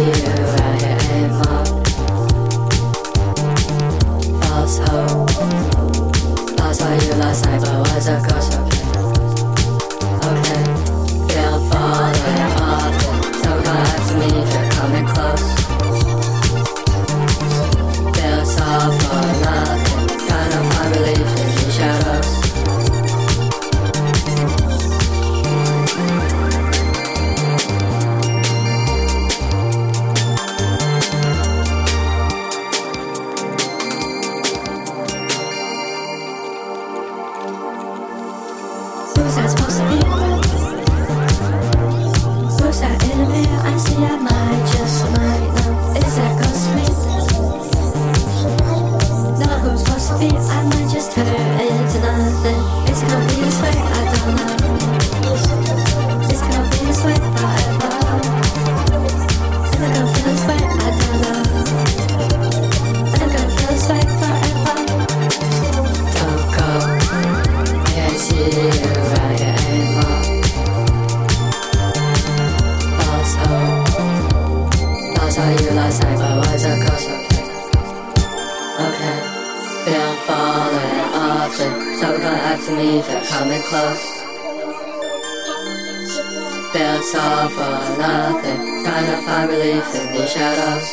do close, as close as last night, but was a close. Okay, been falling off me, they're coming close. Built off for nothing, trying to find relief in the shadows.